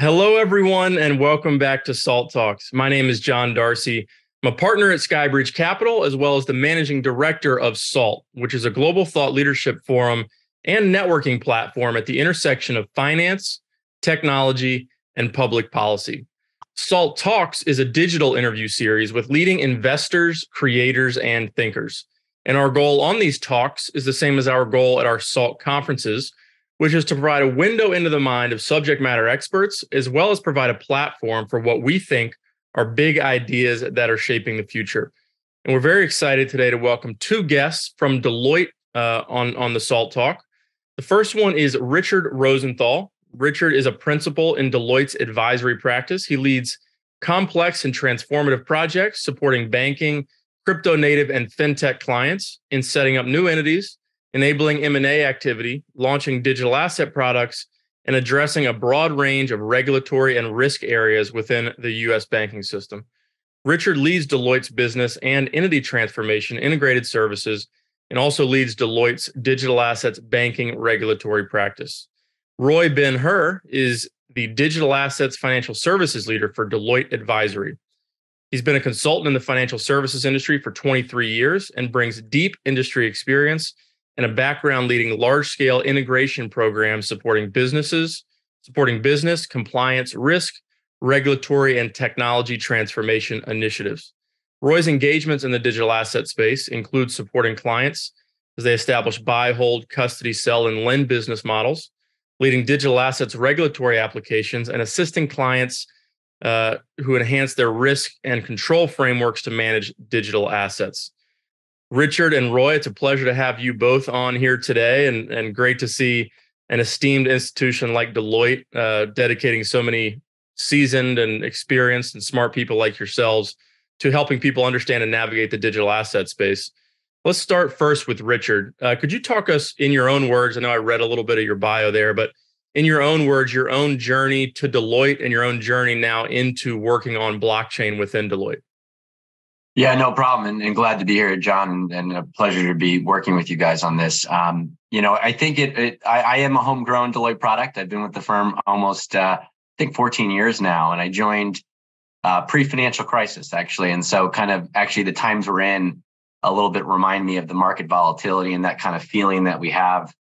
Hello, everyone, and welcome back to Salt Talks. My name is John Darcy. I'm a partner at Skybridge Capital, as well as the managing director of SALT, which is a global thought leadership forum and networking platform at the intersection of finance, technology, and public policy. SALT Talks is a digital interview series with leading investors, creators, and thinkers. And our goal on these talks is the same as our goal at our SALT conferences, which is to provide a window into the mind of subject matter experts, as well as provide a platform for what we think are big ideas that are shaping the future. And we're very excited today to welcome two guests from Deloitte uh, on, on the SALT Talk. The first one is Richard Rosenthal. Richard is a principal in Deloitte's advisory practice. He leads complex and transformative projects supporting banking, crypto native, and fintech clients in setting up new entities enabling M&A activity, launching digital asset products, and addressing a broad range of regulatory and risk areas within the US banking system. Richard leads Deloitte's business and entity transformation integrated services and also leads Deloitte's digital assets banking regulatory practice. Roy Ben Hur is the digital assets financial services leader for Deloitte Advisory. He's been a consultant in the financial services industry for 23 years and brings deep industry experience and a background leading large scale integration programs supporting businesses, supporting business, compliance, risk, regulatory, and technology transformation initiatives. Roy's engagements in the digital asset space include supporting clients as they establish buy, hold, custody, sell, and lend business models, leading digital assets regulatory applications, and assisting clients uh, who enhance their risk and control frameworks to manage digital assets. Richard and Roy, it's a pleasure to have you both on here today, and and great to see an esteemed institution like Deloitte uh, dedicating so many seasoned and experienced and smart people like yourselves to helping people understand and navigate the digital asset space. Let's start first with Richard. Uh, could you talk us in your own words? I know I read a little bit of your bio there, but in your own words, your own journey to Deloitte and your own journey now into working on blockchain within Deloitte. Yeah, no problem. And, and glad to be here, John, and, a pleasure to be working with you guys on this. Um, you know, I think it, it I, I, am a homegrown Deloitte product. I've been with the firm almost, uh, I think 14 years now, and I joined uh, pre-financial crisis actually. And so kind of actually the times we're in a little bit remind me of the market volatility and that kind of feeling that we have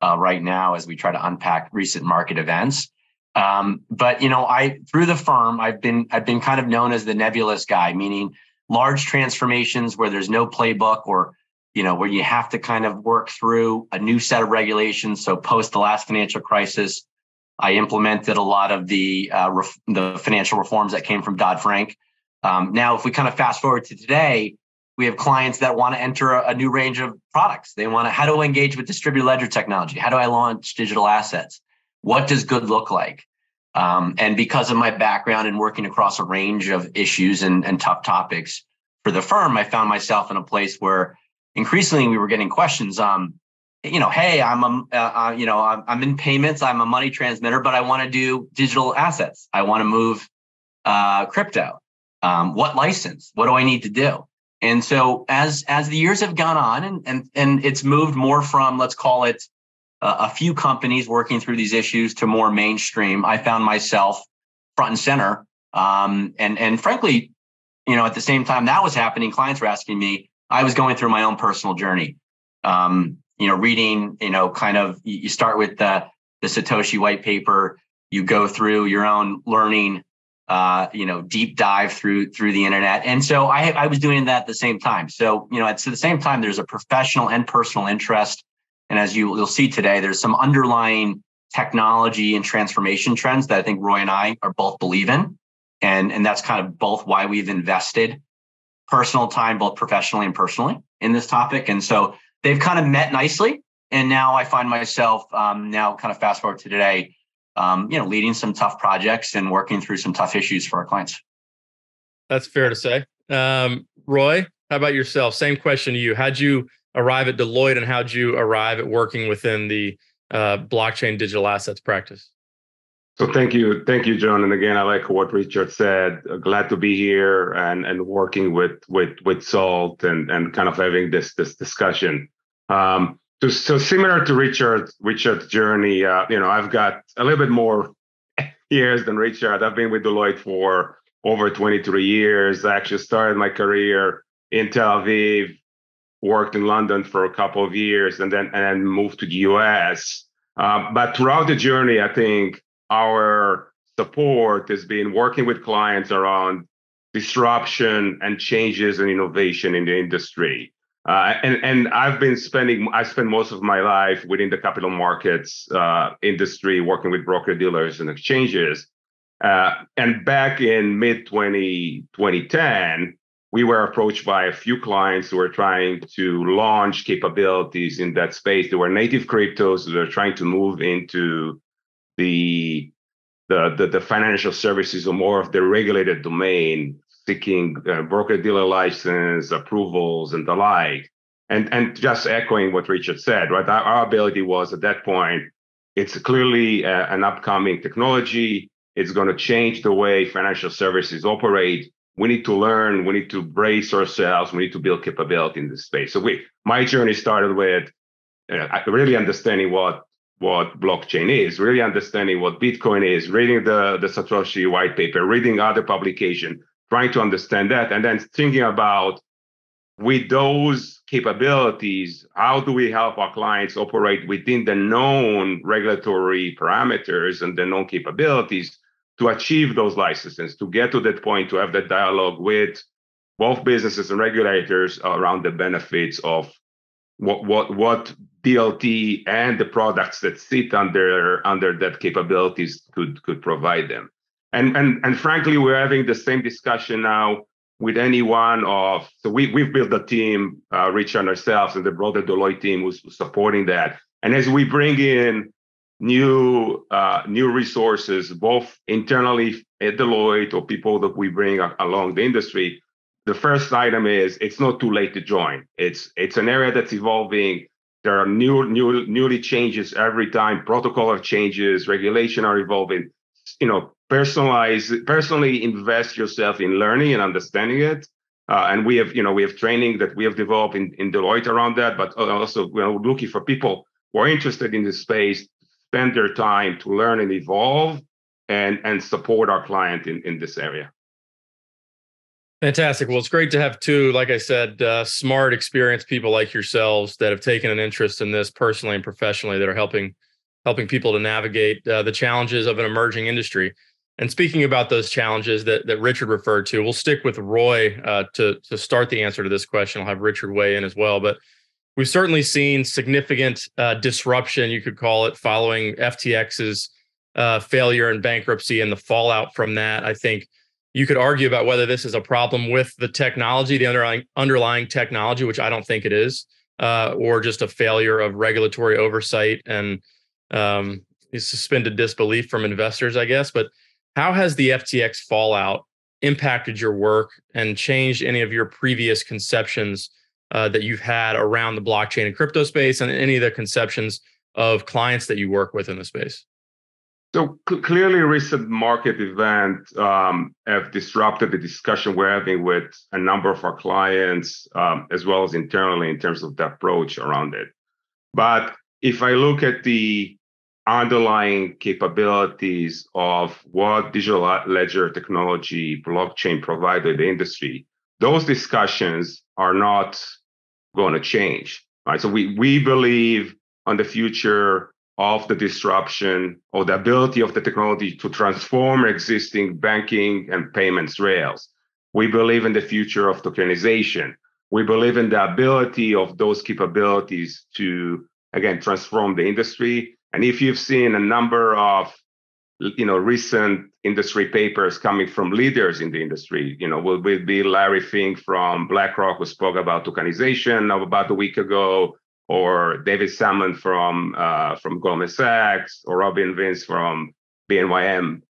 uh, right now as we try to unpack recent market events. Um, but you know, I through the firm, I've been I've been kind of known as the nebulous guy, meaning large transformations where there's no playbook or you know where you have to kind of work through a new set of regulations. So post the last financial crisis i implemented a lot of the uh, ref- the financial reforms that came from dodd-frank. Um, now if we kind of fast forward to today we have clients that want to enter a, a new range of products. They want to how do i engage with distributed ledger technology? How do i launch digital assets? What does good look like um, and because of my background and working across a range of issues and, and tough topics for the firm, I found myself in a place where increasingly we were getting questions. Um, you know, hey, I'm a, uh, uh, you know, I'm, I'm, in payments. I'm a money transmitter, but I want to do digital assets. I want to move uh, crypto. Um, what license? What do I need to do? And so as as the years have gone on, and and and it's moved more from let's call it uh, a few companies working through these issues to more mainstream, I found myself front and center. Um, and and frankly, you know, at the same time that was happening, clients were asking me. I was going through my own personal journey. Um, you know, reading. You know, kind of you start with the the Satoshi white paper. You go through your own learning. Uh, you know, deep dive through through the internet, and so I I was doing that at the same time. So you know, at the same time, there's a professional and personal interest and as you, you'll see today, there's some underlying technology and transformation trends that I think Roy and I are both believe in. And, and that's kind of both why we've invested personal time, both professionally and personally in this topic. And so they've kind of met nicely. And now I find myself um, now kind of fast forward to today, um, you know, leading some tough projects and working through some tough issues for our clients. That's fair to say. Um, Roy, how about yourself? Same question to you. How'd you arrive at Deloitte and how'd you arrive at working within the uh, blockchain digital assets practice? So thank you, thank you, John. And again, I like what Richard said. Glad to be here and and working with with with Salt and and kind of having this this discussion. Um, so, so similar to Richard Richard's journey, uh, you know, I've got a little bit more years than Richard. I've been with Deloitte for over 23 years. I actually started my career in Tel Aviv, worked in London for a couple of years, and then and then moved to the US. Uh, but throughout the journey, I think our support has been working with clients around disruption and changes and innovation in the industry. Uh, and and I've been spending I spent most of my life within the capital markets uh, industry, working with broker dealers and exchanges. Uh, and back in mid 2010, we were approached by a few clients who were trying to launch capabilities in that space. They were native cryptos. They were trying to move into the the, the, the financial services or more of the regulated domain, seeking uh, broker dealer license approvals and the like. And and just echoing what Richard said, right? Our, our ability was at that point, it's clearly uh, an upcoming technology. It's going to change the way financial services operate. We need to learn. We need to brace ourselves. We need to build capability in this space. So we, my journey started with uh, really understanding what what blockchain is, really understanding what Bitcoin is, reading the, the Satoshi white paper, reading other publication, trying to understand that, and then thinking about with those capabilities, how do we help our clients operate within the known regulatory parameters and the known capabilities to achieve those licenses, to get to that point, to have that dialogue with both businesses and regulators around the benefits of what what what DLT and the products that sit under under that capabilities could could provide them. And and and frankly, we're having the same discussion now with any one of so we we've built a team, uh, Rich and ourselves, and the broader Deloitte team who's supporting that. And as we bring in new uh, new resources, both internally at Deloitte or people that we bring along the industry, the first item is it's not too late to join. It's it's an area that's evolving. There are new new newly changes every time. Protocol changes, regulation are evolving. You know, personalize personally invest yourself in learning and understanding it. Uh, and we have you know we have training that we have developed in, in Deloitte around that, but also we're looking for people who are interested in this space, spend their time to learn and evolve and and support our client in, in this area. Fantastic. Well, it's great to have two, like I said, uh, smart, experienced people like yourselves that have taken an interest in this personally and professionally that are helping helping people to navigate uh, the challenges of an emerging industry. And speaking about those challenges that that Richard referred to, we'll stick with Roy uh, to to start the answer to this question. I'll have Richard weigh in as well, but we've certainly seen significant uh, disruption, you could call it, following FTX's uh, failure and bankruptcy and the fallout from that. I think you could argue about whether this is a problem with the technology, the underlying underlying technology, which I don't think it is, uh, or just a failure of regulatory oversight and um, suspended disbelief from investors, I guess. But how has the FTX fallout impacted your work and changed any of your previous conceptions uh, that you've had around the blockchain and crypto space, and any of the conceptions of clients that you work with in the space? So cl- clearly, recent market events um, have disrupted the discussion we're having with a number of our clients, um, as well as internally in terms of the approach around it. But if I look at the underlying capabilities of what digital ledger technology, blockchain provided the industry, those discussions are not going to change. Right. So we we believe on the future of the disruption or the ability of the technology to transform existing banking and payments rails. We believe in the future of tokenization. We believe in the ability of those capabilities to, again, transform the industry. And if you've seen a number of you know recent industry papers coming from leaders in the industry. You know will, will be larry fink from blackrock who spoke about tokenization about a week ago or David Solomon from uh, from Goldman Sachs, or Robin Vince from BNYM,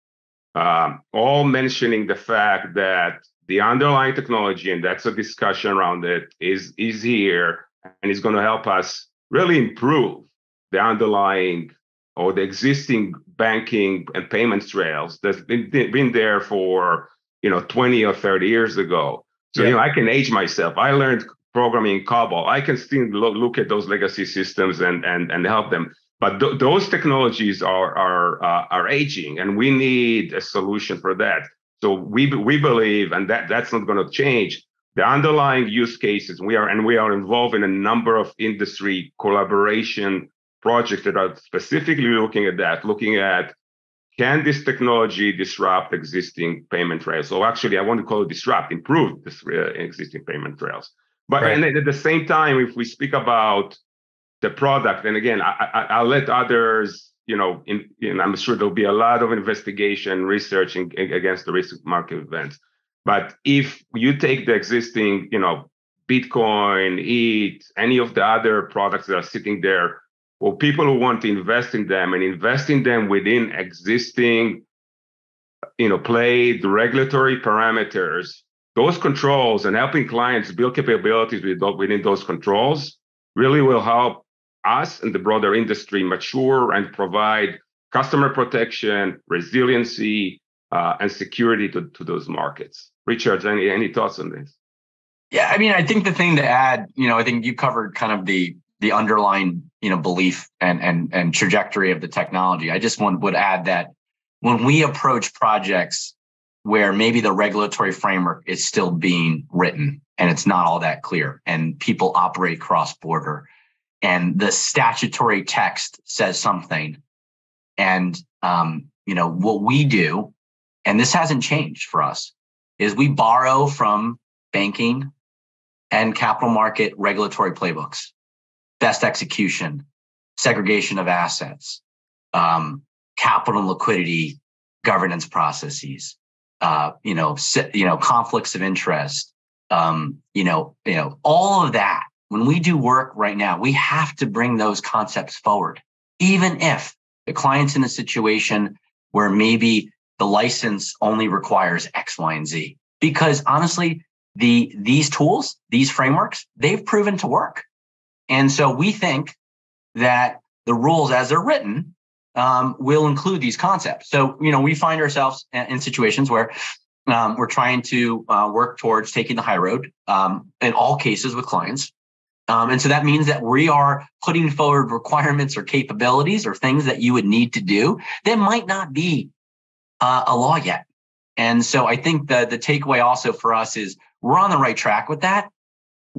uh, all mentioning the fact that the underlying technology, and that's a discussion around it, is is here and is going to help us really improve the underlying or the existing banking and payments trails that's been, been there for you know 20 or 30 years ago. So yeah. you know I can age myself. I learned programming in COBOL, I can still look, look at those legacy systems and and and help them. but th- those technologies are are uh, are aging, and we need a solution for that. So we we believe, and that that's not going to change. The underlying use cases we are and we are involved in a number of industry collaboration projects that are specifically looking at that, looking at can this technology disrupt existing payment rails? So actually, I want to call it disrupt, improve this uh, existing payment rails. But right. and at the same time, if we speak about the product, and again, I, will let others, you know, in, in, I'm sure there'll be a lot of investigation, research in, against the risk market events. But if you take the existing, you know, Bitcoin, ETH, any of the other products that are sitting there or people who want to invest in them and invest in them within existing you know play the regulatory parameters those controls and helping clients build capabilities within those controls really will help us and the broader industry mature and provide customer protection resiliency uh, and security to, to those markets. Richard any, any thoughts on this? Yeah i mean i think the thing to add you know i think you covered kind of the the underlying you know belief and and and trajectory of the technology. I just want, would add that when we approach projects where maybe the regulatory framework is still being written and it's not all that clear and people operate cross border and the statutory text says something and um, you know what we do and this hasn't changed for us is we borrow from banking and capital market regulatory playbooks best execution, segregation of assets, um, capital and liquidity governance processes, uh, you know, you know, conflicts of interest, um, you know, you know, all of that. When we do work right now, we have to bring those concepts forward, even if the client's in a situation where maybe the license only requires X, Y, and Z. Because honestly, the these tools, these frameworks, they've proven to work. And so we think that the rules as they're written um, will include these concepts. So, you know, we find ourselves in situations where um, we're trying to uh, work towards taking the high road um, in all cases with clients. Um, and so that means that we are putting forward requirements or capabilities or things that you would need to do that might not be uh, a law yet. And so I think the, the takeaway also for us is we're on the right track with that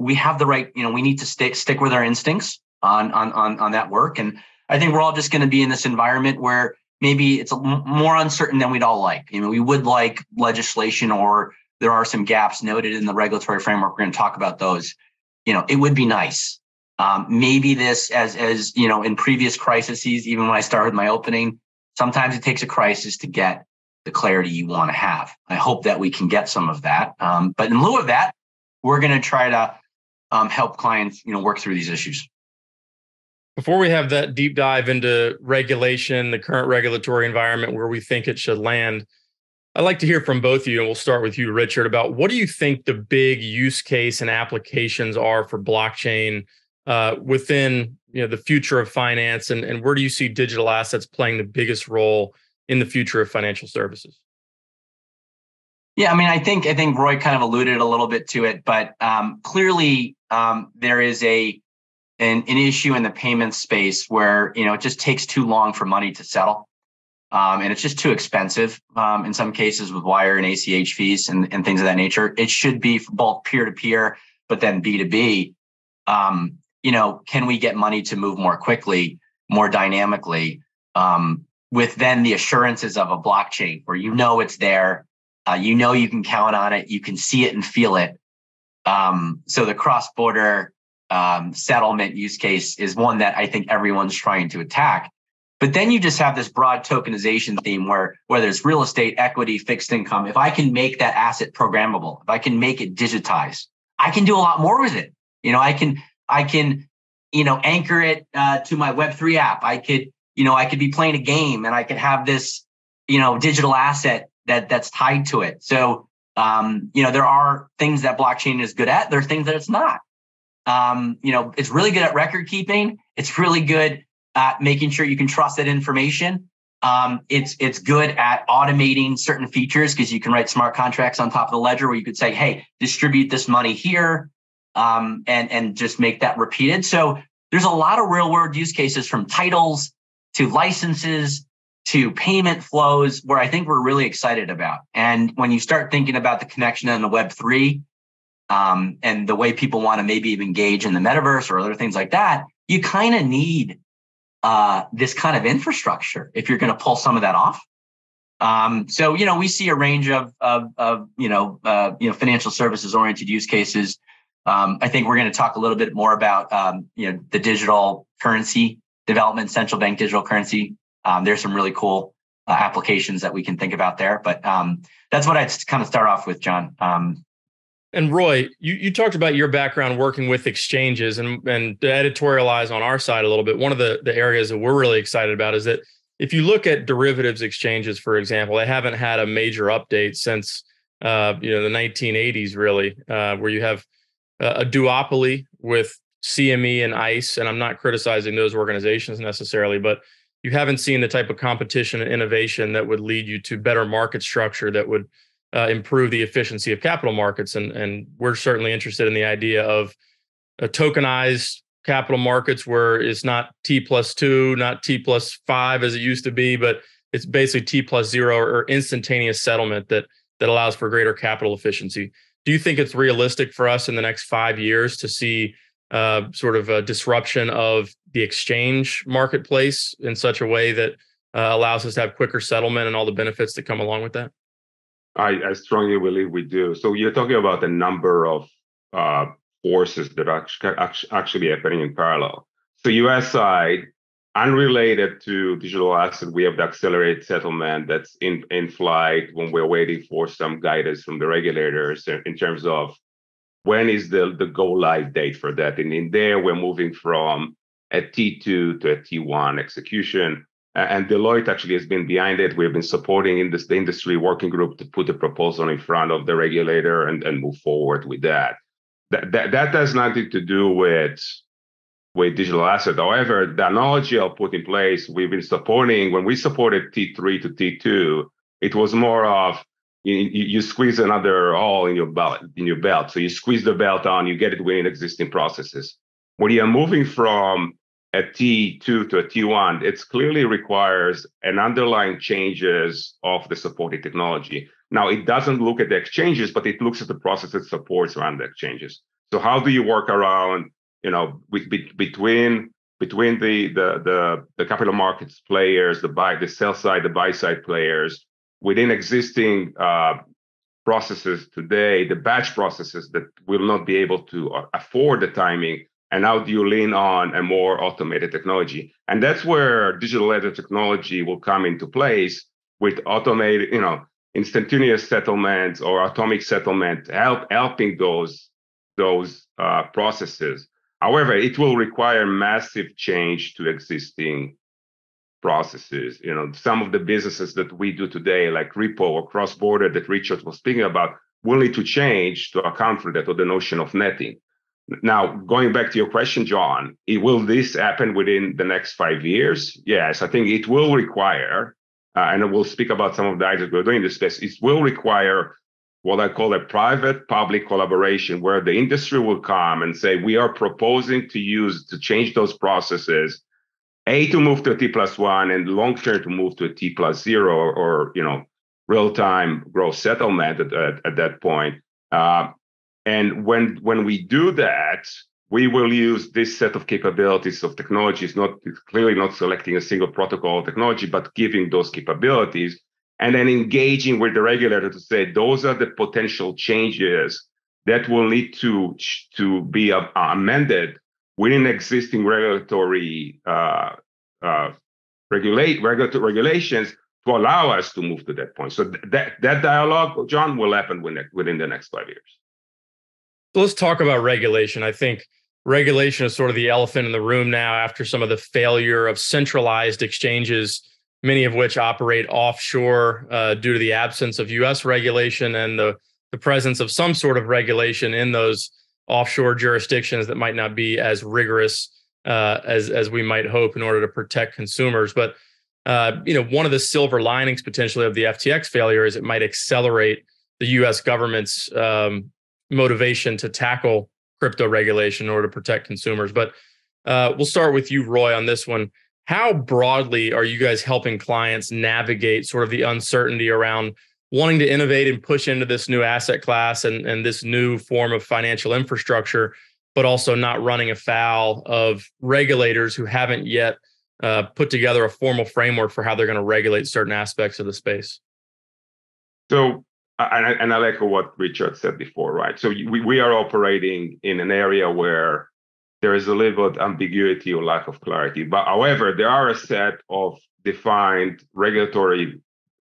we have the right, you know, we need to stick stick with our instincts on on on on that work. And I think we're all just going to be in this environment where maybe it's more uncertain than we'd all like. You know, we would like legislation or there are some gaps noted in the regulatory framework. We're going to talk about those. You know, it would be nice. Um, maybe this, as as you know, in previous crises, even when I started my opening, sometimes it takes a crisis to get the clarity you want to have. I hope that we can get some of that. Um, but in lieu of that, we're going to try to um, help clients, you know, work through these issues. Before we have that deep dive into regulation, the current regulatory environment where we think it should land, I'd like to hear from both of you, and we'll start with you, Richard, about what do you think the big use case and applications are for blockchain uh, within you know the future of finance, and, and where do you see digital assets playing the biggest role in the future of financial services? Yeah, I mean, I think I think Roy kind of alluded a little bit to it, but um, clearly um, there is a an, an, issue in the payment space where you know it just takes too long for money to settle, um, and it's just too expensive um, in some cases with wire and ACH fees and, and things of that nature. It should be both peer to peer, but then B two B. Um, you know, can we get money to move more quickly, more dynamically, um, with then the assurances of a blockchain where you know it's there uh, you know you can count on it. You can see it and feel it. Um, so the cross-border um, settlement use case is one that I think everyone's trying to attack. But then you just have this broad tokenization theme where whether it's real estate, equity, fixed income, if I can make that asset programmable, if I can make it digitized, I can do a lot more with it. You know, I can I can you know anchor it uh, to my Web3 app. I could you know I could be playing a game and I could have this you know digital asset that that's tied to it. So um, you know, there are things that blockchain is good at. There are things that it's not. Um, you know, it's really good at record keeping. It's really good at making sure you can trust that information. Um, it's it's good at automating certain features because you can write smart contracts on top of the ledger where you could say, "Hey, distribute this money here," um, and and just make that repeated. So there's a lot of real world use cases from titles to licenses to payment flows where I think we're really excited about. And when you start thinking about the connection in the Web3 um, and the way people want to maybe even engage in the metaverse or other things like that, you kind of need uh, this kind of infrastructure if you're going to pull some of that off. Um, so you know, we see a range of of, of you know uh, you know financial services oriented use cases. Um, I think we're going to talk a little bit more about um, you know the digital currency development, central bank digital currency. Um, there's some really cool uh, applications that we can think about there. But um, that's what I'd kind of start off with, John. Um, and Roy, you, you talked about your background working with exchanges and, and to editorialize on our side a little bit. One of the, the areas that we're really excited about is that if you look at derivatives exchanges, for example, they haven't had a major update since uh, you know the 1980s, really, uh, where you have a duopoly with CME and ICE. And I'm not criticizing those organizations necessarily, but you haven't seen the type of competition and innovation that would lead you to better market structure that would uh, improve the efficiency of capital markets. And, and we're certainly interested in the idea of a tokenized capital markets where it's not T plus two, not T plus five as it used to be, but it's basically T plus zero or instantaneous settlement that that allows for greater capital efficiency. Do you think it's realistic for us in the next five years to see uh, sort of a disruption of the exchange marketplace in such a way that uh, allows us to have quicker settlement and all the benefits that come along with that? I, I strongly believe we do. So you're talking about a number of uh, forces that are actually happening in parallel. So US side, unrelated to digital asset, we have the accelerated settlement that's in, in flight when we're waiting for some guidance from the regulators in terms of when is the, the go live date for that. And in there, we're moving from a T2 to a T1 execution. And Deloitte actually has been behind it. We've been supporting in this, the industry working group to put the proposal in front of the regulator and, and move forward with that that, that, that has nothing to do with with digital asset. However, the analogy I'll put in place, we've been supporting when we supported T3 to T2, it was more of you, you squeeze another hole in your belt in your belt. So you squeeze the belt on, you get it within existing processes. When you're moving from a T2 to a T1, it clearly requires an underlying changes of the supported technology. Now, it doesn't look at the exchanges, but it looks at the process that supports around the exchanges. So how do you work around, you know, between between the, the the the capital markets players, the buy the sell side, the buy side players within existing uh, processes today, the batch processes that will not be able to uh, afford the timing and how do you lean on a more automated technology? And that's where digital ledger technology will come into place with automated you know instantaneous settlement or atomic settlement help helping those those uh, processes. However it will require massive change to existing processes you know some of the businesses that we do today like repo or cross border that richard was speaking about will need to change to account for that or the notion of netting now, going back to your question, John, it, will this happen within the next five years? Yes, I think it will require, uh, and we'll speak about some of the ideas we're doing in this space. It will require what I call a private public collaboration where the industry will come and say, we are proposing to use to change those processes, A, to move to a T plus one and long term to move to a T plus zero or, or you know, real time gross settlement at, at, at that point. Uh, and when when we do that, we will use this set of capabilities of technologies, not clearly not selecting a single protocol or technology, but giving those capabilities and then engaging with the regulator to say those are the potential changes that will need to to be amended within existing regulatory uh, uh, regulate regulatory regulations to allow us to move to that point. So th- that that dialogue, John, will happen within, within the next five years. Let's talk about regulation. I think regulation is sort of the elephant in the room now after some of the failure of centralized exchanges, many of which operate offshore uh, due to the absence of US regulation and the, the presence of some sort of regulation in those offshore jurisdictions that might not be as rigorous uh, as, as we might hope in order to protect consumers. But uh, you know, one of the silver linings potentially of the FTX failure is it might accelerate the U.S. government's um, motivation to tackle crypto regulation in order to protect consumers. But Uh, we'll start with you, Roy, on this one. How broadly are you guys helping clients navigate sort of the uncertainty around wanting to innovate and push into this new asset class and, and this new form of financial infrastructure, but also not running afoul of regulators who haven't yet uh, put together a formal framework for how they're going to regulate certain aspects of the space? So, and I, and I like what Richard said before, right? So we, we are operating in an area where there is a little bit ambiguity or lack of clarity. But however, there are a set of defined regulatory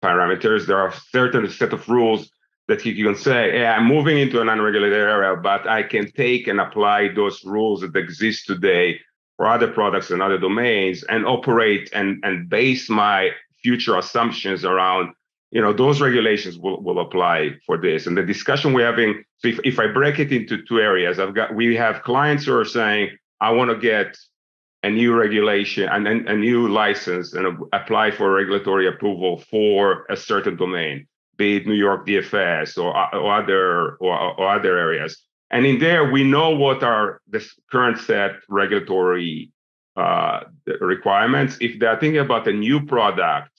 parameters. There are certain set of rules that you can say, hey, I'm moving into an unregulated area, but I can take and apply those rules that exist today for other products and other domains and operate and, and base my future assumptions around you know those regulations will, will apply for this and the discussion we're having so if, if i break it into two areas i've got we have clients who are saying i want to get a new regulation and a new license and apply for regulatory approval for a certain domain be it new york dfs or, or other or, or other areas. And in there we know what are the current set regulatory uh, requirements. If they're thinking about a new product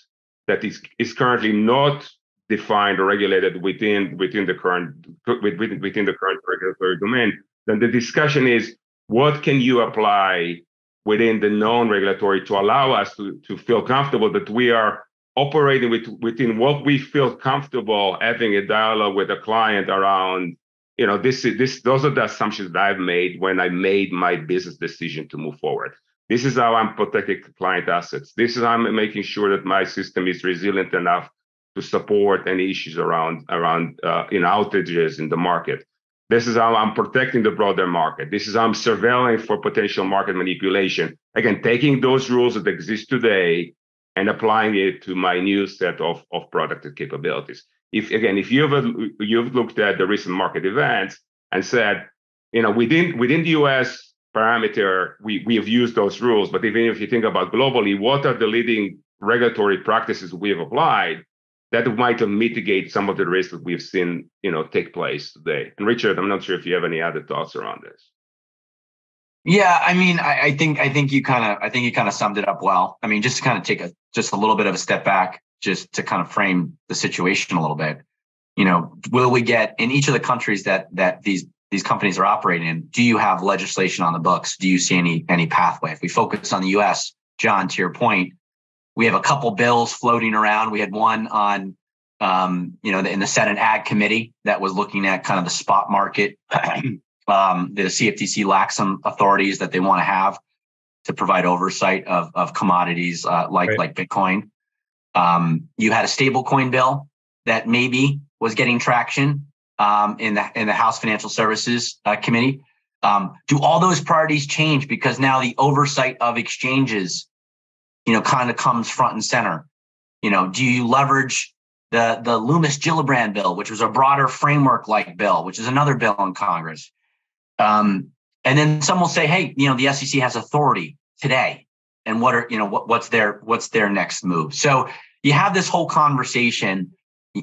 that is, is currently not defined or regulated within within the current within, within the current regulatory domain, then the discussion is what can you apply within the known regulatory to allow us to, to feel comfortable that we are operating with, within what we feel comfortable having a dialogue with a client around you know this is this those are the assumptions that i've made when i made my business decision to move forward this is how I'm protecting client assets. This is how I'm making sure that my system is resilient enough to support any issues around around uh, in outages in the market. This is how I'm protecting the broader market. This is how I'm surveilling for potential market manipulation. Again, taking those rules that exist today and applying it to my new set of, of product and capabilities. If again, if you've you've looked at the recent market events and said, you know, within within the US, parameter, we, we have used those rules. But even if you think about globally, what are the leading regulatory practices we have applied that might mitigate some of the risks that we've seen, you know, take place today? And Richard, I'm not sure if you have any other thoughts around this. Yeah, I mean, I, I think I think you kind of I think you kind of summed it up well. I mean, just to kind of take a just a little bit of a step back, just to kind of frame the situation a little bit. You know, will we get in each of the countries that that these these companies are operating in, do you have legislation on the books? Do you see any any pathway? If we focus on the U.S., John, to your point, we have a couple bills floating around. We had one on, um, you know, in the Senate Ag Committee that was looking at kind of the spot market. um, the CFTC lacks some authorities that they want to have to provide oversight of of commodities uh, like right. like Bitcoin. Um, you had a stable coin bill that maybe was getting traction um, in the in the House Financial Services uh, Committee. Um, do all those priorities change because now the oversight of exchanges, you know, kind of comes front and center? You know, do you leverage the the Lummis Gillibrand bill, which was a broader framework like bill, which is another bill in Congress? Um, and then some will say, hey, you know, the SEC has authority today, and what are you know what, what's their what's their next move? So you have this whole conversation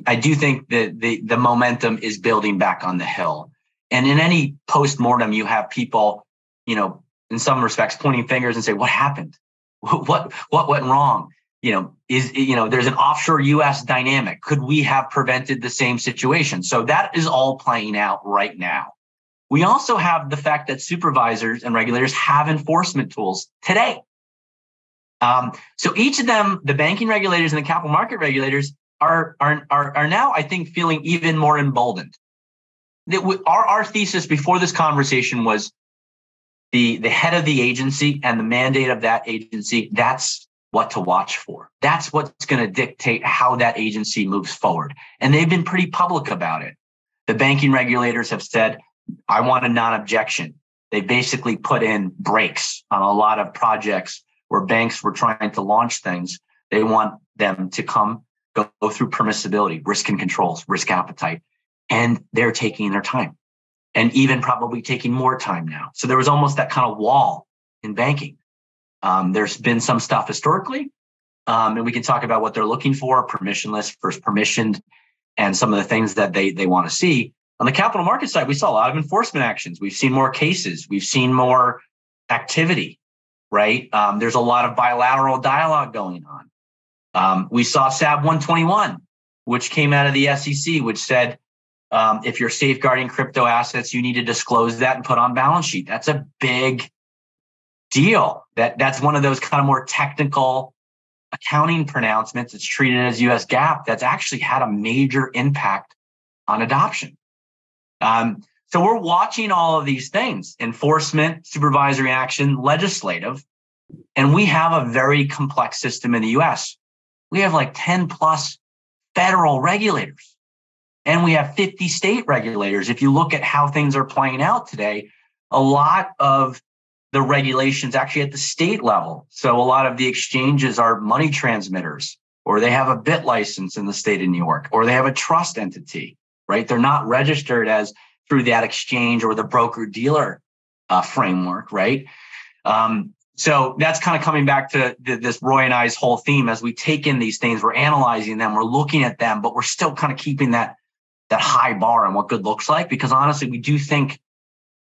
I do think that the the momentum is building back on the hill. And in any post-mortem, you have people, you know, in some respects pointing fingers and say, what happened? What what went wrong? You know, is you know, there's an offshore US dynamic. Could we have prevented the same situation? So that is all playing out right now. We also have the fact that supervisors and regulators have enforcement tools today. Um, so each of them, the banking regulators and the capital market regulators, are are are, are now, I think, feeling even more emboldened. That we, our our thesis before this conversation was the the head of the agency and the mandate of that agency. That's what to watch for. That's what's going to dictate how that agency moves forward. And they've been pretty public about it. The banking regulators have said, I want a non objection. They basically put in brakes on a lot of projects where banks were trying to launch things. They want them to come go, go through permissibility, risk and controls, risk appetite, and they're taking their time and even probably taking more time now. So there was almost that kind of wall in banking. Um, there's been some stuff historically, um, and we can talk about what they're looking for, permissionless versus permissioned, and some of the things that they they want to see. On the capital market side, we saw a lot of enforcement actions. We've seen more cases. We've seen more activity right? Um, there's a lot of bilateral dialogue going on. Um, we saw SAB 121, which came out of the SEC, which said um, if you're safeguarding crypto assets, you need to disclose that and put on balance sheet. That's a big deal. That that's one of those kind of more technical accounting pronouncements. It's treated as U.S. GAAP. That's actually had a major impact on adoption. Um, so we're watching all of these things: enforcement, supervisory action, legislative, and we have a very complex system in the U.S. We have like 10 plus federal regulators and we have 50 state regulators. If you look at how things are playing out today, a lot of the regulations actually at the state level. So a lot of the exchanges are money transmitters, or they have a BitLicense in the state of New York, or they have a trust entity, right? They're not registered as through that exchange or the broker dealer uh, framework, right? Um, so that's kind of coming back to this Roy and I's whole theme as we take in these things, we're analyzing them, we're looking at them, but we're still kind of keeping that that high bar on what good looks like because honestly, we do think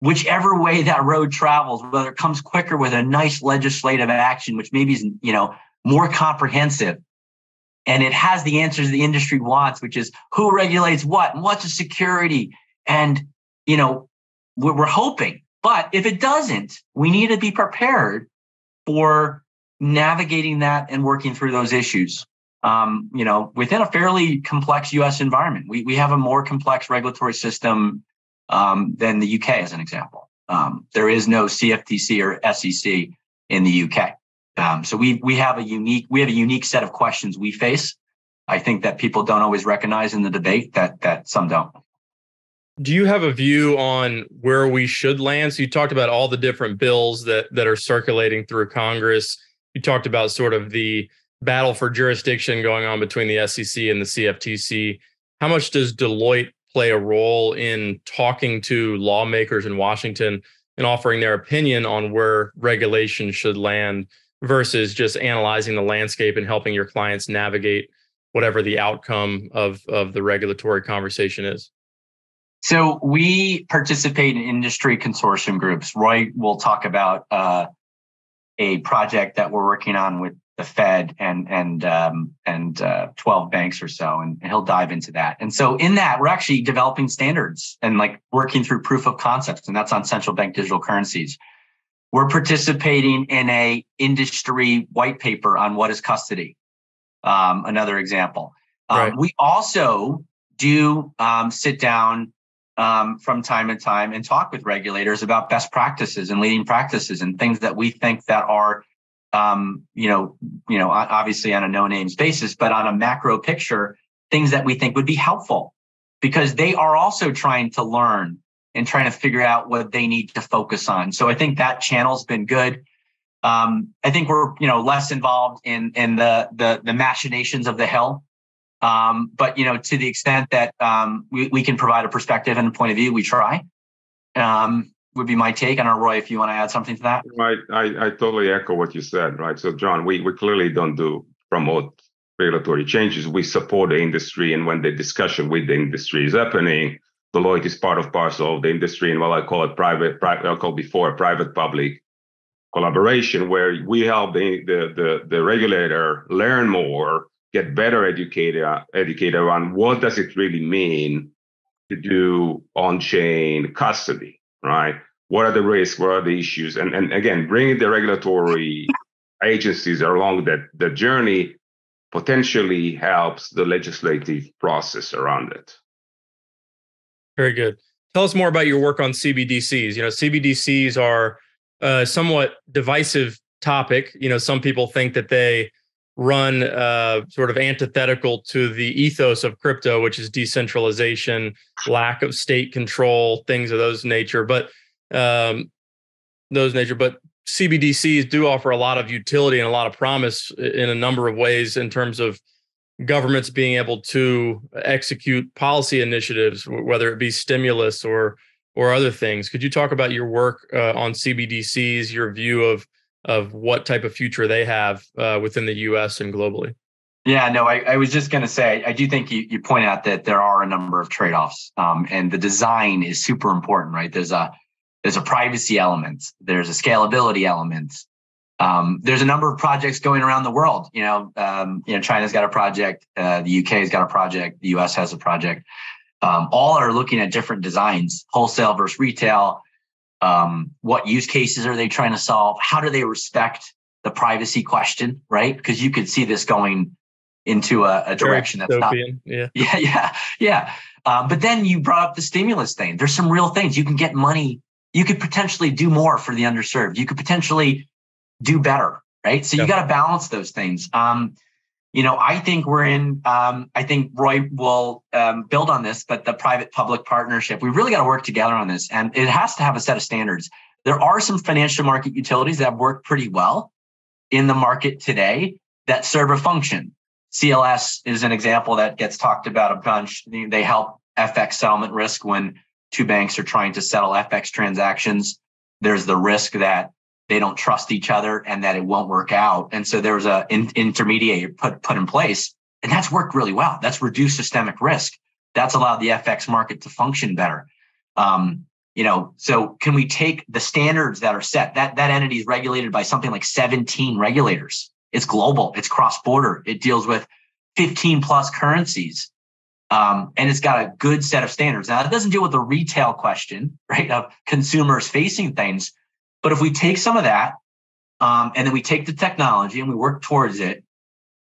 whichever way that road travels, whether it comes quicker with a nice legislative action, which maybe is you know more comprehensive, and it has the answers the industry wants, which is who regulates what and what's a security, and you know we're, we're hoping. But if it doesn't, we need to be prepared for navigating that and working through those issues um, you know, within a fairly complex U.S. environment. We we have a more complex regulatory system um, than the UK, as an example. Um, there is no CFTC or SEC in the UK, um, so we we have a unique we have a unique set of questions we face. I think that people don't always recognize in the debate that that some don't. Do you have a view on where we should land? So you talked about all the different bills that that are circulating through Congress. You talked about sort of the battle for jurisdiction going on between the SEC and the CFTC. How much does Deloitte play a role in talking to lawmakers in Washington and offering their opinion on where regulation should land versus just analyzing the landscape and helping your clients navigate whatever the outcome of, of the regulatory conversation is? So we participate in industry consortium groups. Roy will talk about uh, a project that we're working on with the Fed and and um, and uh, 12 banks or so, and he'll dive into that. And so in that, we're actually developing standards and like working through proof of concepts, and that's on central bank digital currencies. We're participating in a industry white paper on what is custody. Um, another example. Um, right. We also do um, sit down um, from time to time and talk with regulators about best practices and leading practices and things that we think that are um, you know, you know, obviously on a no names basis, but on a macro picture, things that we think would be helpful because they are also trying to learn and trying to figure out what they need to focus on. So I think that channel's been good. Um, I think we're, you know, less involved in in the the, the machinations of the hill. Um, but you know, to the extent that um, we, we can provide a perspective and a point of view, we try. Um, would be my take. And Roy, if you want to add something to that. I, I, I totally echo what you said, right? So, John, we, we clearly don't do promote regulatory changes. We support the industry. And when the discussion with the industry is happening, Deloitte is part of parcel of the industry and what I call it private, private I call before private public collaboration, where we help the, the, the, the regulator learn more, get better educated, educated on what does it really mean to do on-chain custody, right? What are the risks, what are the issues, and and again, bringing the regulatory agencies along that the journey potentially helps the legislative process around it. Very good. Tell us more about your work on CBDCs. You know, CBDCs are a somewhat divisive topic. You know, some people think that they run uh, sort of antithetical to the ethos of crypto, which is decentralization, lack of state control, things of those nature. But um, those nature. But CBDCs do offer a lot of utility and a lot of promise in a number of ways in terms of governments being able to execute policy initiatives, whether it be stimulus or or other things. Could you talk about your work uh, on CBDCs, your view of of what type of future they have uh, within the U.S. and globally? Yeah, no, I, I was just going to say, I do think you, you point out that there are a number of trade offs, um, and the design is super important, right? There's a there's a privacy element, there's a scalability element, Um, there's a number of projects going around the world. You know, um, you know, China's got a project, uh, the UK's got a project, the US has a project. Um, all are looking at different designs, wholesale versus retail. Um, what use cases are they trying to solve? How do they respect the privacy question? Right, because you could see this going into a, a direction that's not. Yeah, yeah, yeah, yeah. Um, but then you brought up the stimulus thing. There's some real things you can get money. You could potentially do more for the underserved. You could potentially do better, right? So you got to balance those things. Um, you know, I think we're in. Um, I think Roy will um, build on this, but the private-public partnership, we really got to work together on this, and it has to have a set of standards. There are some financial market utilities that work pretty well in the market today that serve a function. CLS is an example that gets talked about a bunch. They help FX settlement risk when two banks are trying to settle FX transactions. There's the risk that they don't trust each other and that it won't work out. And so there's a in, intermediary put put in place, and that's worked really well. That's reduced systemic risk. That's allowed the FX market to function better. Um, you know, so can we take the standards that are set? That that entity is regulated by something like 17 regulators. It's global. It's cross border. It deals with 15 plus currencies. Um, and it's got a good set of standards. Now, it doesn't deal with the retail question, right, of consumers facing things, but if we take some of that um, and then we take the technology and we work towards it,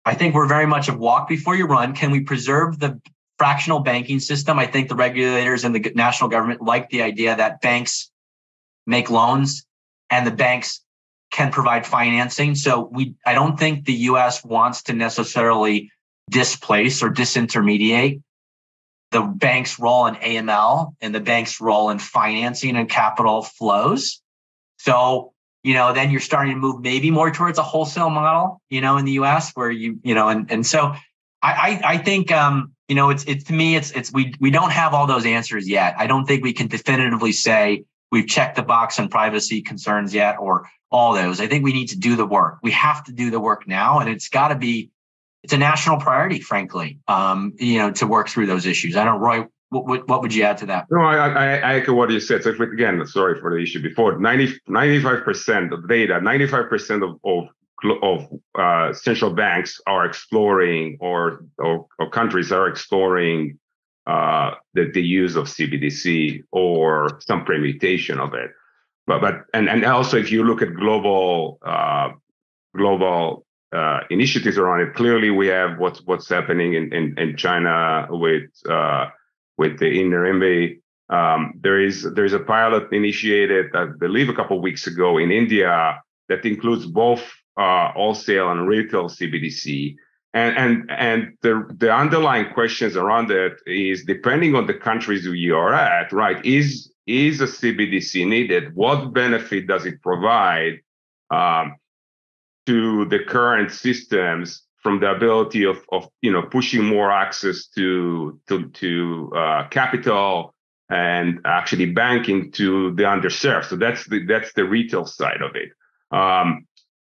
I think we're very much a walk before you run. Can we preserve the fractional banking system? I think the regulators and the national government like the idea that banks make loans and the banks can provide financing. So we, I don't think the U.S. wants to necessarily displace or disintermediate the bank's role in AML and the bank's role in financing and capital flows. So, you know, then you're starting to move maybe more towards a wholesale model, you know, in the US where you, you know, and, and so I, I, I think, um, you know, it's, it's to me, it's, it's, we, we don't have all those answers yet. I don't think we can definitively say we've checked the box on privacy concerns yet or all those. I think we need to do the work. We have to do the work now and it's got to be, it's a national priority, frankly, um, you know, to work through those issues. I don't, Roy, what, what, what, would you add to that? No, I, I, I echo what you said. So again, sorry for the issue before. 90, 95% of data, 95% of, of of uh, central banks are exploring or, or, or countries are exploring uh, the, the use of CBDC or some permutation of it. But but and, and also if you look at global uh, global uh, initiatives around it, clearly we have what's what's happening in, in, in China with uh, with the e-RMB. Um, there is there is a pilot initiated, I believe, a couple of weeks ago in India that includes both uh, wholesale and retail CBDC. And and and the the underlying questions around it is depending on the countries you are at, right? Is is a CBDC needed? What benefit does it provide um, to the current systems from the ability of, of you know pushing more access to to to uh, capital and actually banking to the underserved. So that's the that's the retail side of it. Um,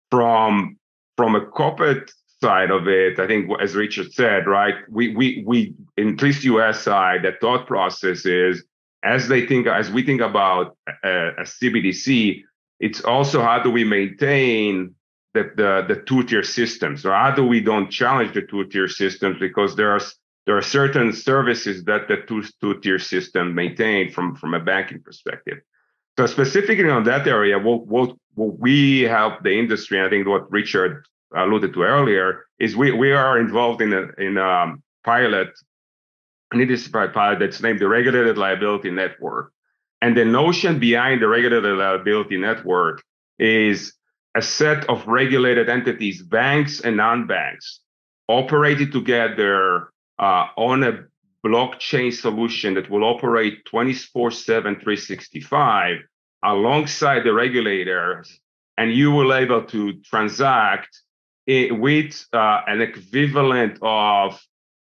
from from a corporate side of it, I think as Richard said, right, we we we in at least US side, the thought process is as they think as we think about a, a CBDC, it's also how do we maintain the, the, the two-tier systems. Or how do we don't challenge the two-tier systems? Because there are there are certain services that the two, two-tier system maintain from from a banking perspective. So specifically on that area what, what, what we help the industry i think what richard alluded to earlier is we, we are involved in a in a pilot an industry pilot that's named the regulated liability network. And the notion behind the regulated liability network is a set of regulated entities, banks and non-banks, operated together uh, on a blockchain solution that will operate 24/7, 365 alongside the regulators, and you will be able to transact with uh, an equivalent of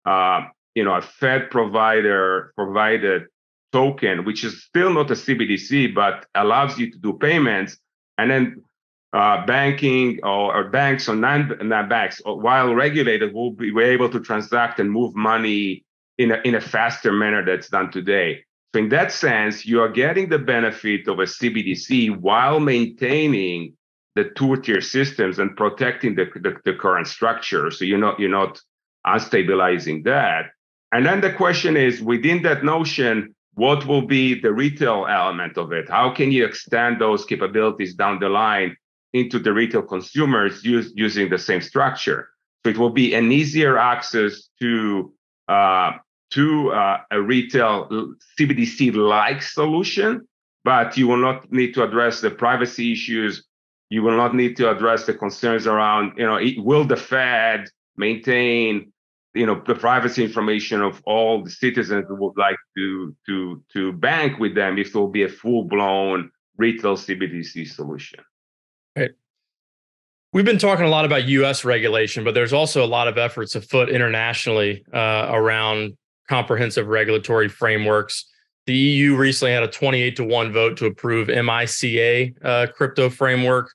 uh, you know a Fed provider provided token, which is still not a CBDC, but allows you to do payments, and then uh, banking or, or, banks or non, banks, while regulated, will be able to transact and move money in a, in a faster manner that's done today. So in that sense, you are getting the benefit of a CBDC while maintaining the two-tier systems and protecting the, the, the current structure. So you're not you're not unstabilizing that. And then the question is within that notion, what will be the retail element of it? How can you extend those capabilities down the line into the retail consumers use, using the same structure? So it will be an easier access to uh, to uh, a retail CBDC like solution, but you will not need to address the privacy issues. You will not need to address the concerns around, you know, will the Fed maintain you know the privacy information of all the citizens who would like to to to bank with them if there will be a full blown retail CBDC solution. Right. We've been talking a lot about U.S. regulation, but there's also a lot of efforts afoot internationally uh, around comprehensive regulatory frameworks. The EU recently had a 28 to one vote to approve MiCA uh, crypto framework.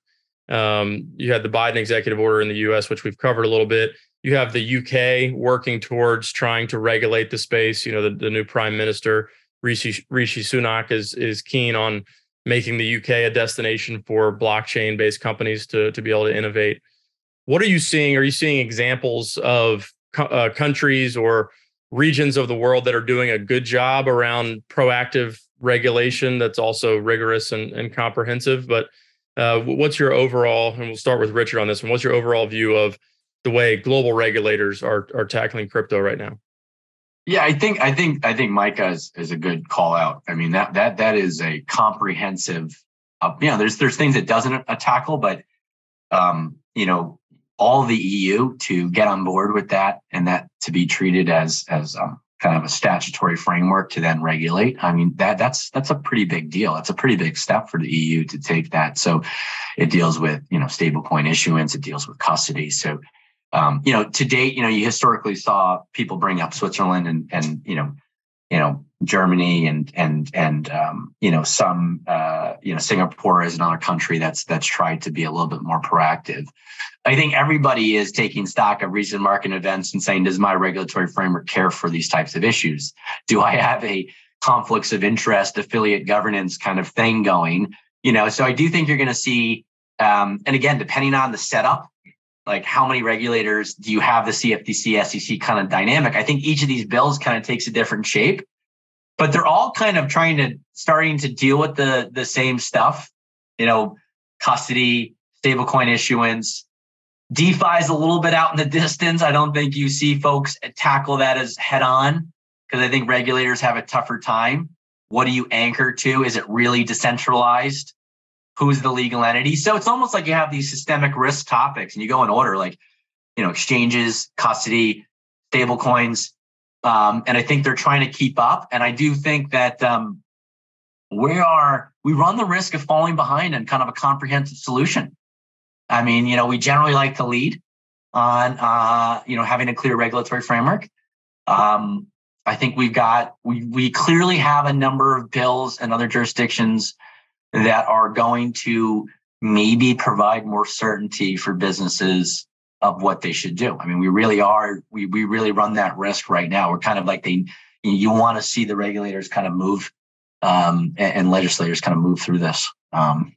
Um, you had the Biden executive order in the U.S., which we've covered a little bit. You have the UK working towards trying to regulate the space. You know, the, the new prime minister, Rishi, Rishi Sunak, is is keen on making the UK a destination for blockchain based companies to, to be able to innovate. What are you seeing? Are you seeing examples of uh, countries or regions of the world that are doing a good job around proactive regulation that's also rigorous and, and comprehensive? But uh, what's your overall, and we'll start with Richard on this one, what's your overall view of the way global regulators are are tackling crypto right now. Yeah, I think I think I think MiCA is, is a good call out. I mean that that that is a comprehensive. Uh, you know, there's there's things it doesn't uh, tackle, but um, you know, all the EU to get on board with that and that to be treated as as um, kind of a statutory framework to then regulate. I mean that that's that's a pretty big deal. That's a pretty big step for the EU to take that. So it deals with you know stablecoin issuance. It deals with custody. So um, you know, to date, you know, you historically saw people bring up Switzerland and and you know, you know, Germany and and and um, you know, some uh, you know, Singapore is another country that's that's tried to be a little bit more proactive. I think everybody is taking stock of recent market events and saying, does my regulatory framework care for these types of issues? Do I have a conflicts of interest, affiliate governance kind of thing going? You know, so I do think you're going to see, um, and again, depending on the setup like how many regulators do you have the CFTC, SEC kind of dynamic? I think each of these bills kind of takes a different shape, but they're all kind of trying to starting to deal with the the same stuff. You know, custody, stablecoin issuance. DeFi is a little bit out in the distance. I don't think you see folks tackle that as head on because I think regulators have a tougher time. What do you anchor to? Is it really decentralized? Who's the legal entity. So it's almost like you have these systemic risk topics and you go in order like, you know, exchanges, custody, stable coins. Um, and I think they're trying to keep up. And I do think that um, we are, we run the risk of falling behind in kind of a comprehensive solution. I mean, you know, we generally like to lead on, uh, you know, having a clear regulatory framework. Um, I think we've got, we, we clearly have a number of bills and other jurisdictions that are going to maybe provide more certainty for businesses of what they should do. I mean, we really are, we, we really run that risk right now. We're kind of like they, you want to see the regulators kind of move um, and, and, legislators kind of move through this. Um,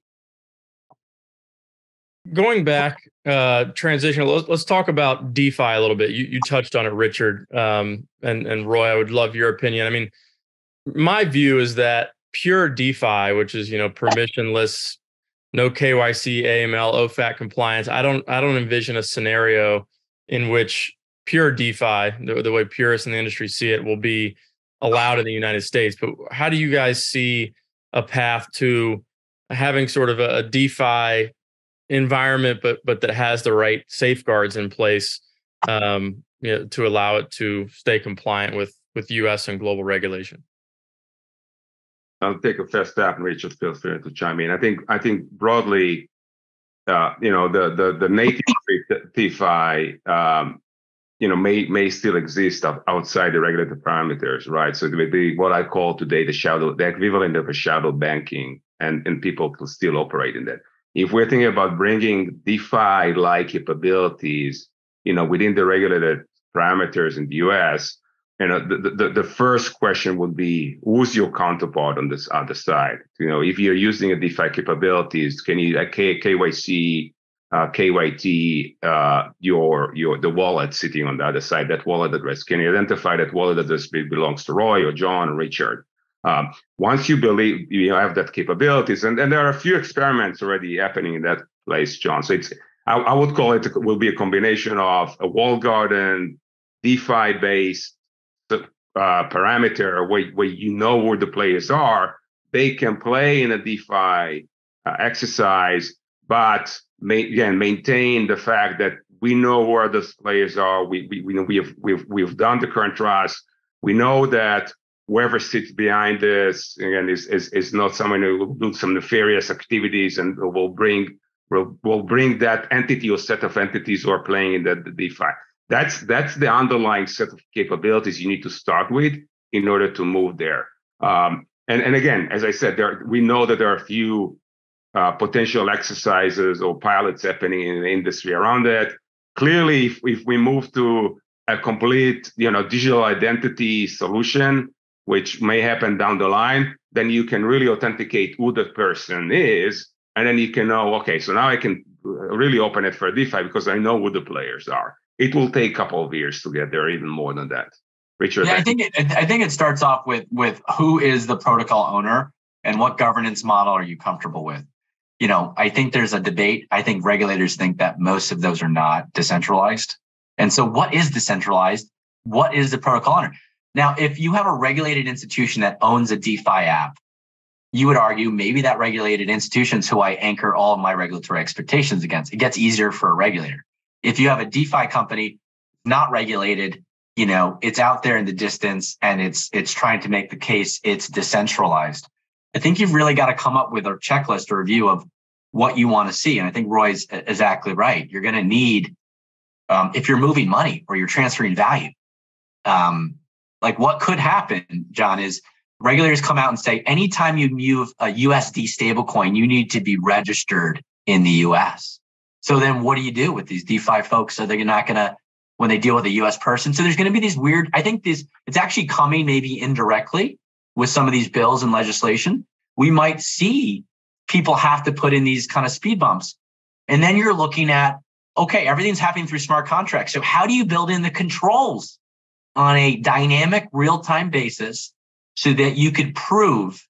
Going back, uh, transition. Let's, let's talk about DeFi a little bit. You, you touched on it, Richard, um, and and Roy. I would love your opinion. I mean, my view is that pure DeFi, which is you know permissionless, no KYC, AML, OFAC compliance. I don't I don't envision a scenario in which pure DeFi, the, the way purists in the industry see it, will be allowed in the United States. But how do you guys see a path to having sort of a, a DeFi environment, but but that has the right safeguards in place um, you know, to allow it to stay compliant with with U.S. and global regulation? I'll take a first step, and Richard feel free to chime in. I think I think broadly, uh, you know, the the the native DeFi, um, you know, may may still exist outside the regulated parameters, right? So it would be what I call today the shadow, the equivalent of a shadow banking, and and people can still operate in that. If we're thinking about bringing DeFi-like capabilities, you know, within the regulated parameters in the U.S., you know, the, the, the first question would be, who's your counterpart on this other side? You know, if you're using a DeFi capabilities, can you like K, KYC, uh, KYT, uh, your your the wallet sitting on the other side, that wallet address? Can you identify that wallet address belongs to Roy or John or Richard? Um, once you believe you have that capabilities, and, and there are a few experiments already happening in that place, John. So it's I, I would call it will be a combination of a wall garden, DeFi based uh, parameter where, where you know where the players are. They can play in a DeFi uh, exercise, but may, again maintain the fact that we know where those players are. We we we we have we've we've done the current trust. We know that whoever sits behind this again is is, is not someone who will do some nefarious activities and will bring will will bring that entity or set of entities who are playing in the, the DeFi. That's that's the underlying set of capabilities you need to start with in order to move there. Um, and and again, as I said, there we know that there are a few uh, potential exercises or pilots happening in the industry around that. Clearly, if, if we move to a complete, you know, digital identity solution, which may happen down the line, then you can really authenticate who the person is. And then you can know, okay, so now I can really open it for DeFi because I know who the players are. It will take a couple of years to get there, even more than that. Richard, yeah, I think it, I think it starts off with with who is the protocol owner and what governance model are you comfortable with. You know, I think there's a debate. I think regulators think that most of those are not decentralized. And so, what is decentralized? What is the protocol owner? Now, if you have a regulated institution that owns a DeFi app, you would argue maybe that regulated institution is who I anchor all of my regulatory expectations against. It gets easier for a regulator. If you have a DeFi company not regulated, you know, it's out there in the distance and it's it's trying to make the case it's decentralized. I think you've really got to come up with a checklist or review of what you want to see. And I think Roy's exactly right. You're going to need, um, if you're moving money or you're transferring value, um, like what could happen, John, is regulators come out and say anytime you move a USD stablecoin, you need to be registered in the US. So then what do you do with these DeFi folks? So they're not going to, when they deal with a US person. So there's going to be these weird, I think this, it's actually coming maybe indirectly with some of these bills and legislation. We might see people have to put in these kind of speed bumps. And then you're looking at, okay, everything's happening through smart contracts. So how do you build in the controls on a dynamic real time basis so that you could prove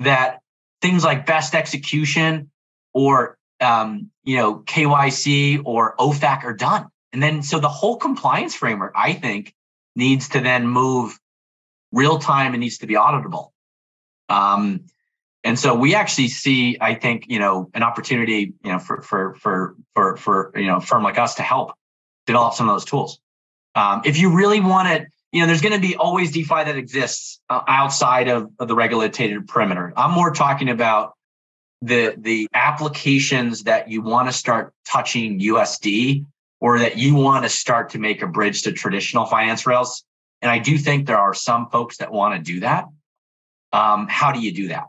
that things like best execution or um, you know KYC or OFAC are done. And then so the whole compliance framework, I think, needs to then move real time and needs to be auditable. Um, and so we actually see, I think, you know, an opportunity, you know, for for for for for you know, a firm like us to help develop some of those tools. Um, if you really want it, you know, there's going to be always DeFi that exists uh, outside of, of the regulated perimeter. I'm more talking about the the applications that you want to start touching USD or that you want to start to make a bridge to traditional finance rails. And I do think there are some folks that want to do that. Um, how do you do that?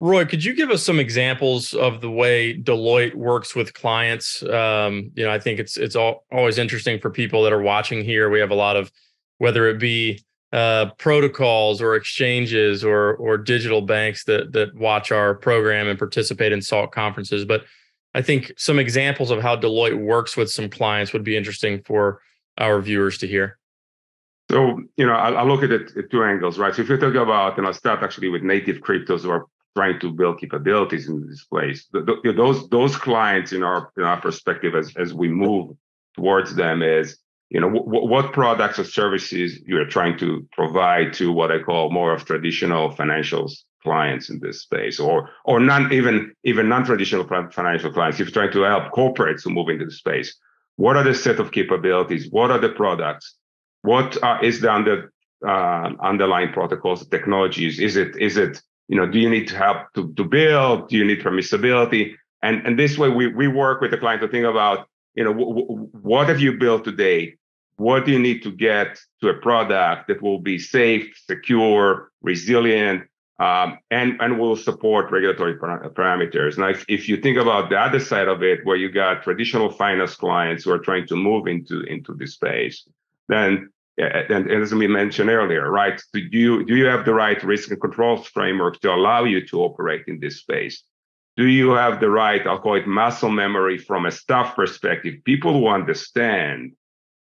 Roy, could you give us some examples of the way Deloitte works with clients? Um, you know, I think it's it's all, always interesting for people that are watching here. We have a lot of whether it be uh, protocols or exchanges or or digital banks that that watch our program and participate in SALT conferences. But I think some examples of how Deloitte works with some clients would be interesting for our viewers to hear. So, you know, I, I look at it at two angles, right? So if you talk about, and I'll start actually with native cryptos who are trying to build capabilities in this place. The, the, those those clients, in our in our perspective, as as we move towards them, is you know w- what products or services you are trying to provide to what I call more of traditional financials clients in this space, or or non even even non-traditional financial clients. If you're trying to help corporates to move into the space, what are the set of capabilities? What are the products? What uh, is the under, uh, underlying protocols, technologies? Is it is it you know, do you need to help to, to build? Do you need permissibility? And, and this way we, we work with the client to think about, you know, w- w- what have you built today? What do you need to get to a product that will be safe, secure, resilient, um, and, and will support regulatory parameters? Now, if, if you think about the other side of it, where you got traditional finance clients who are trying to move into, into this space, then and, as we mentioned earlier, right? Do you do you have the right risk and controls framework to allow you to operate in this space? Do you have the right, I'll call it muscle memory from a staff perspective, people who understand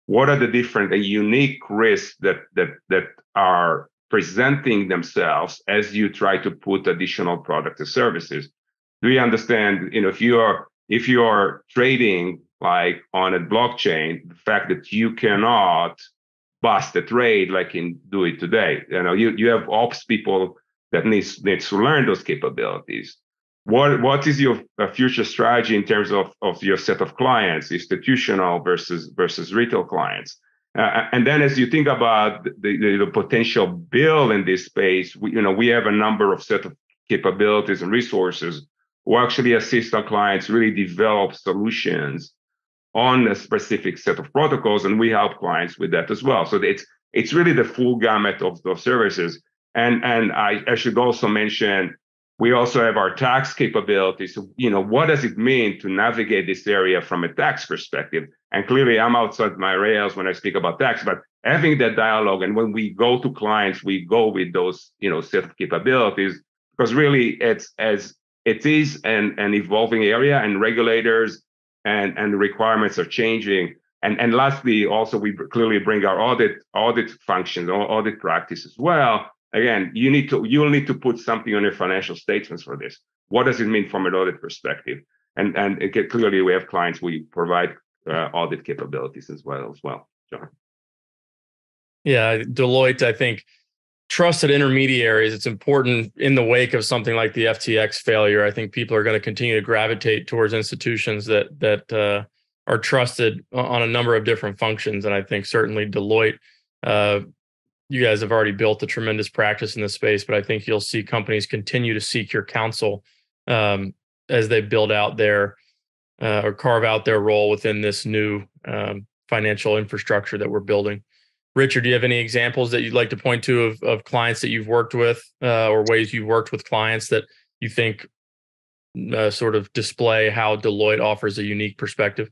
what are the different and unique risks that that that are presenting themselves as you try to put additional products and services? Do you understand, you know, if you are if you are trading like on a blockchain, the fact that you cannot bust a trade like in do it today. You know, you, you have ops people that needs needs to learn those capabilities. What what is your uh, future strategy in terms of, of your set of clients, institutional versus versus retail clients? Uh, and then as you think about the, the, the, potential bill in this space, we, you know, we have a number of set of capabilities and resources who actually assist our clients really develop solutions on a specific set of protocols, and we help clients with that as well. So it's it's really the full gamut of those services. And and I, I should also mention we also have our tax capabilities. So, you know, what does it mean to navigate this area from a tax perspective? And clearly, I'm outside my rails when I speak about tax, but having that dialogue and when we go to clients, we go with those, you know, set capabilities because really it's as it is an, an evolving area and regulators and and requirements are changing. And and lastly, also we clearly bring our audit audit functions, audit practice as well. Again, you need to you'll need to put something on your financial statements for this. What does it mean from an audit perspective? And and it, clearly, we have clients we provide uh, audit capabilities as well as well. John. Yeah, Deloitte, I think trusted intermediaries. It's important in the wake of something like the FTX failure. I think people are going to continue to gravitate towards institutions that that uh, are trusted on a number of different functions. And I think certainly Deloitte, uh, you guys have already built a tremendous practice in this space, but I think you'll see companies continue to seek your counsel um, as they build out their uh, or carve out their role within this new um, financial infrastructure that we're building. Richard, do you have any examples that you'd like to point to of, of clients that you've worked with uh, or ways you've worked with clients that you think uh, sort of display how Deloitte offers a unique perspective?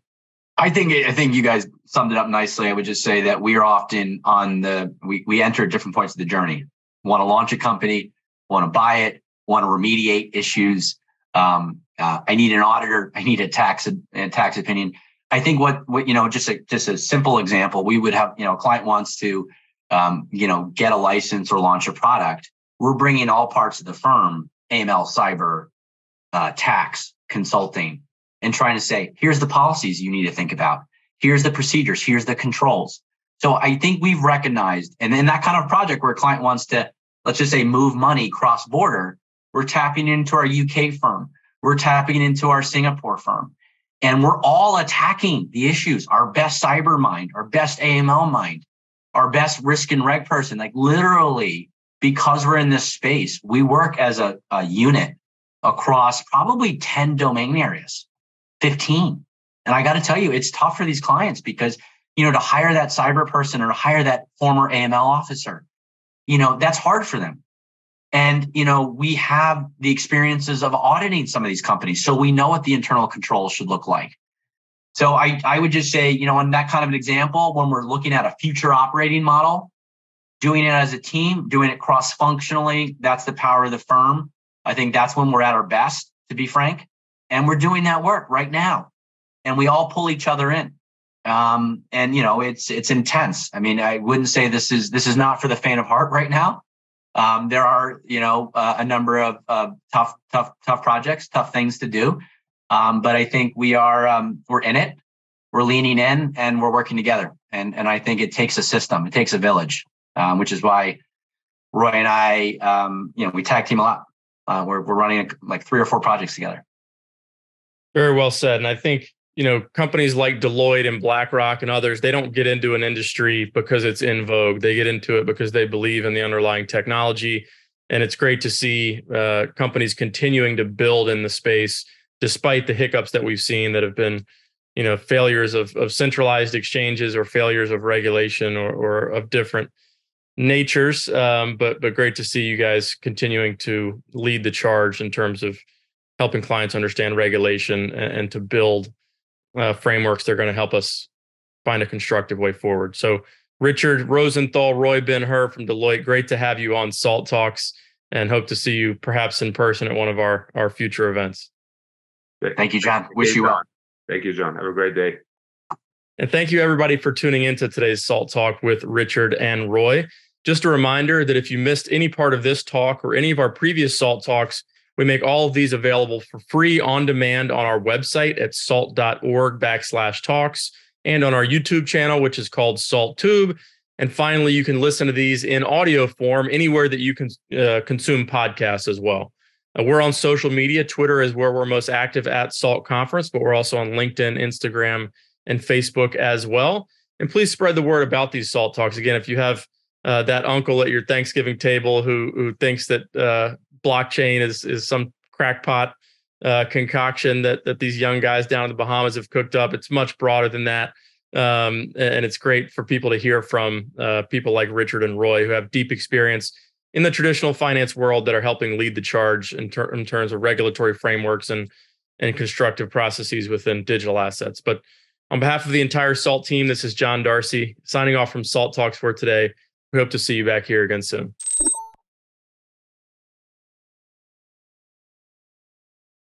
I think I think you guys summed it up nicely. I would just say that we are often on the we we enter at different points of the journey. Want to launch a company, want to buy it, want to remediate issues. Um, uh, I need an auditor. I need a tax a tax opinion. I think what what you know, just a just a simple example, we would have you know, a client wants to um, you know get a license or launch a product. We're bringing all parts of the firm, AML, cyber, uh, tax, consulting, and trying to say, here's the policies you need to think about. Here's the procedures. Here's the controls. So I think we've recognized, and in that kind of project where a client wants to, let's just say, move money cross border, we're tapping into our UK firm. We're tapping into our Singapore firm. And we're all attacking the issues, our best cyber mind, our best AML mind, our best risk and reg person. Like literally, because we're in this space, we work as a, a unit across probably 10 domain areas, 15. And I got to tell you, it's tough for these clients because, you know, to hire that cyber person or to hire that former AML officer, you know, that's hard for them. And, you know, we have the experiences of auditing some of these companies. So we know what the internal controls should look like. So I, I would just say, you know, in that kind of an example, when we're looking at a future operating model, doing it as a team, doing it cross functionally, that's the power of the firm. I think that's when we're at our best, to be frank. And we're doing that work right now. And we all pull each other in. Um, and you know, it's it's intense. I mean, I wouldn't say this is this is not for the faint of heart right now. Um, there are, you know, uh, a number of uh, tough, tough, tough projects, tough things to do. Um, but I think we are, um, we're in it. We're leaning in and we're working together. And and I think it takes a system. It takes a village, um, which is why Roy and I, um, you know, we tag team a lot. Uh, we're we're running like three or four projects together. Very well said. And I think you know companies like Deloitte and BlackRock and others they don't get into an industry because it's in vogue they get into it because they believe in the underlying technology and it's great to see uh, companies continuing to build in the space despite the hiccups that we've seen that have been you know failures of, of centralized exchanges or failures of regulation or, or of different natures um, but but great to see you guys continuing to lead the charge in terms of helping clients understand regulation and, and to build uh, frameworks that are going to help us find a constructive way forward. So Richard Rosenthal, Roy Ben Hur from Deloitte. Great to have you on Salt Talks and hope to see you perhaps in person at one of our, our future events. Thank you, John. Wish you well. Thank you, John. Have a great day. And thank you, everybody, for tuning in to today's Salt Talk with Richard and Roy. Just a reminder that if you missed any part of this talk or any of our previous Salt Talks, we make all of these available for free on demand on our website at salt.org backslash talks and on our YouTube channel, which is called Salt Tube. And finally, you can listen to these in audio form anywhere that you can uh, consume podcasts as well. Uh, we're on social media. Twitter is where we're most active at Salt Conference, but we're also on LinkedIn, Instagram, and Facebook as well. And please spread the word about these Salt Talks. Again, if you have uh, that uncle at your Thanksgiving table who who thinks that uh, blockchain is is some crackpot uh, concoction that that these young guys down in the Bahamas have cooked up, it's much broader than that. Um, and it's great for people to hear from uh, people like Richard and Roy who have deep experience in the traditional finance world that are helping lead the charge in, ter- in terms of regulatory frameworks and and constructive processes within digital assets. But on behalf of the entire SALT team, this is John Darcy signing off from SALT Talks for today. We hope to see you back here again soon.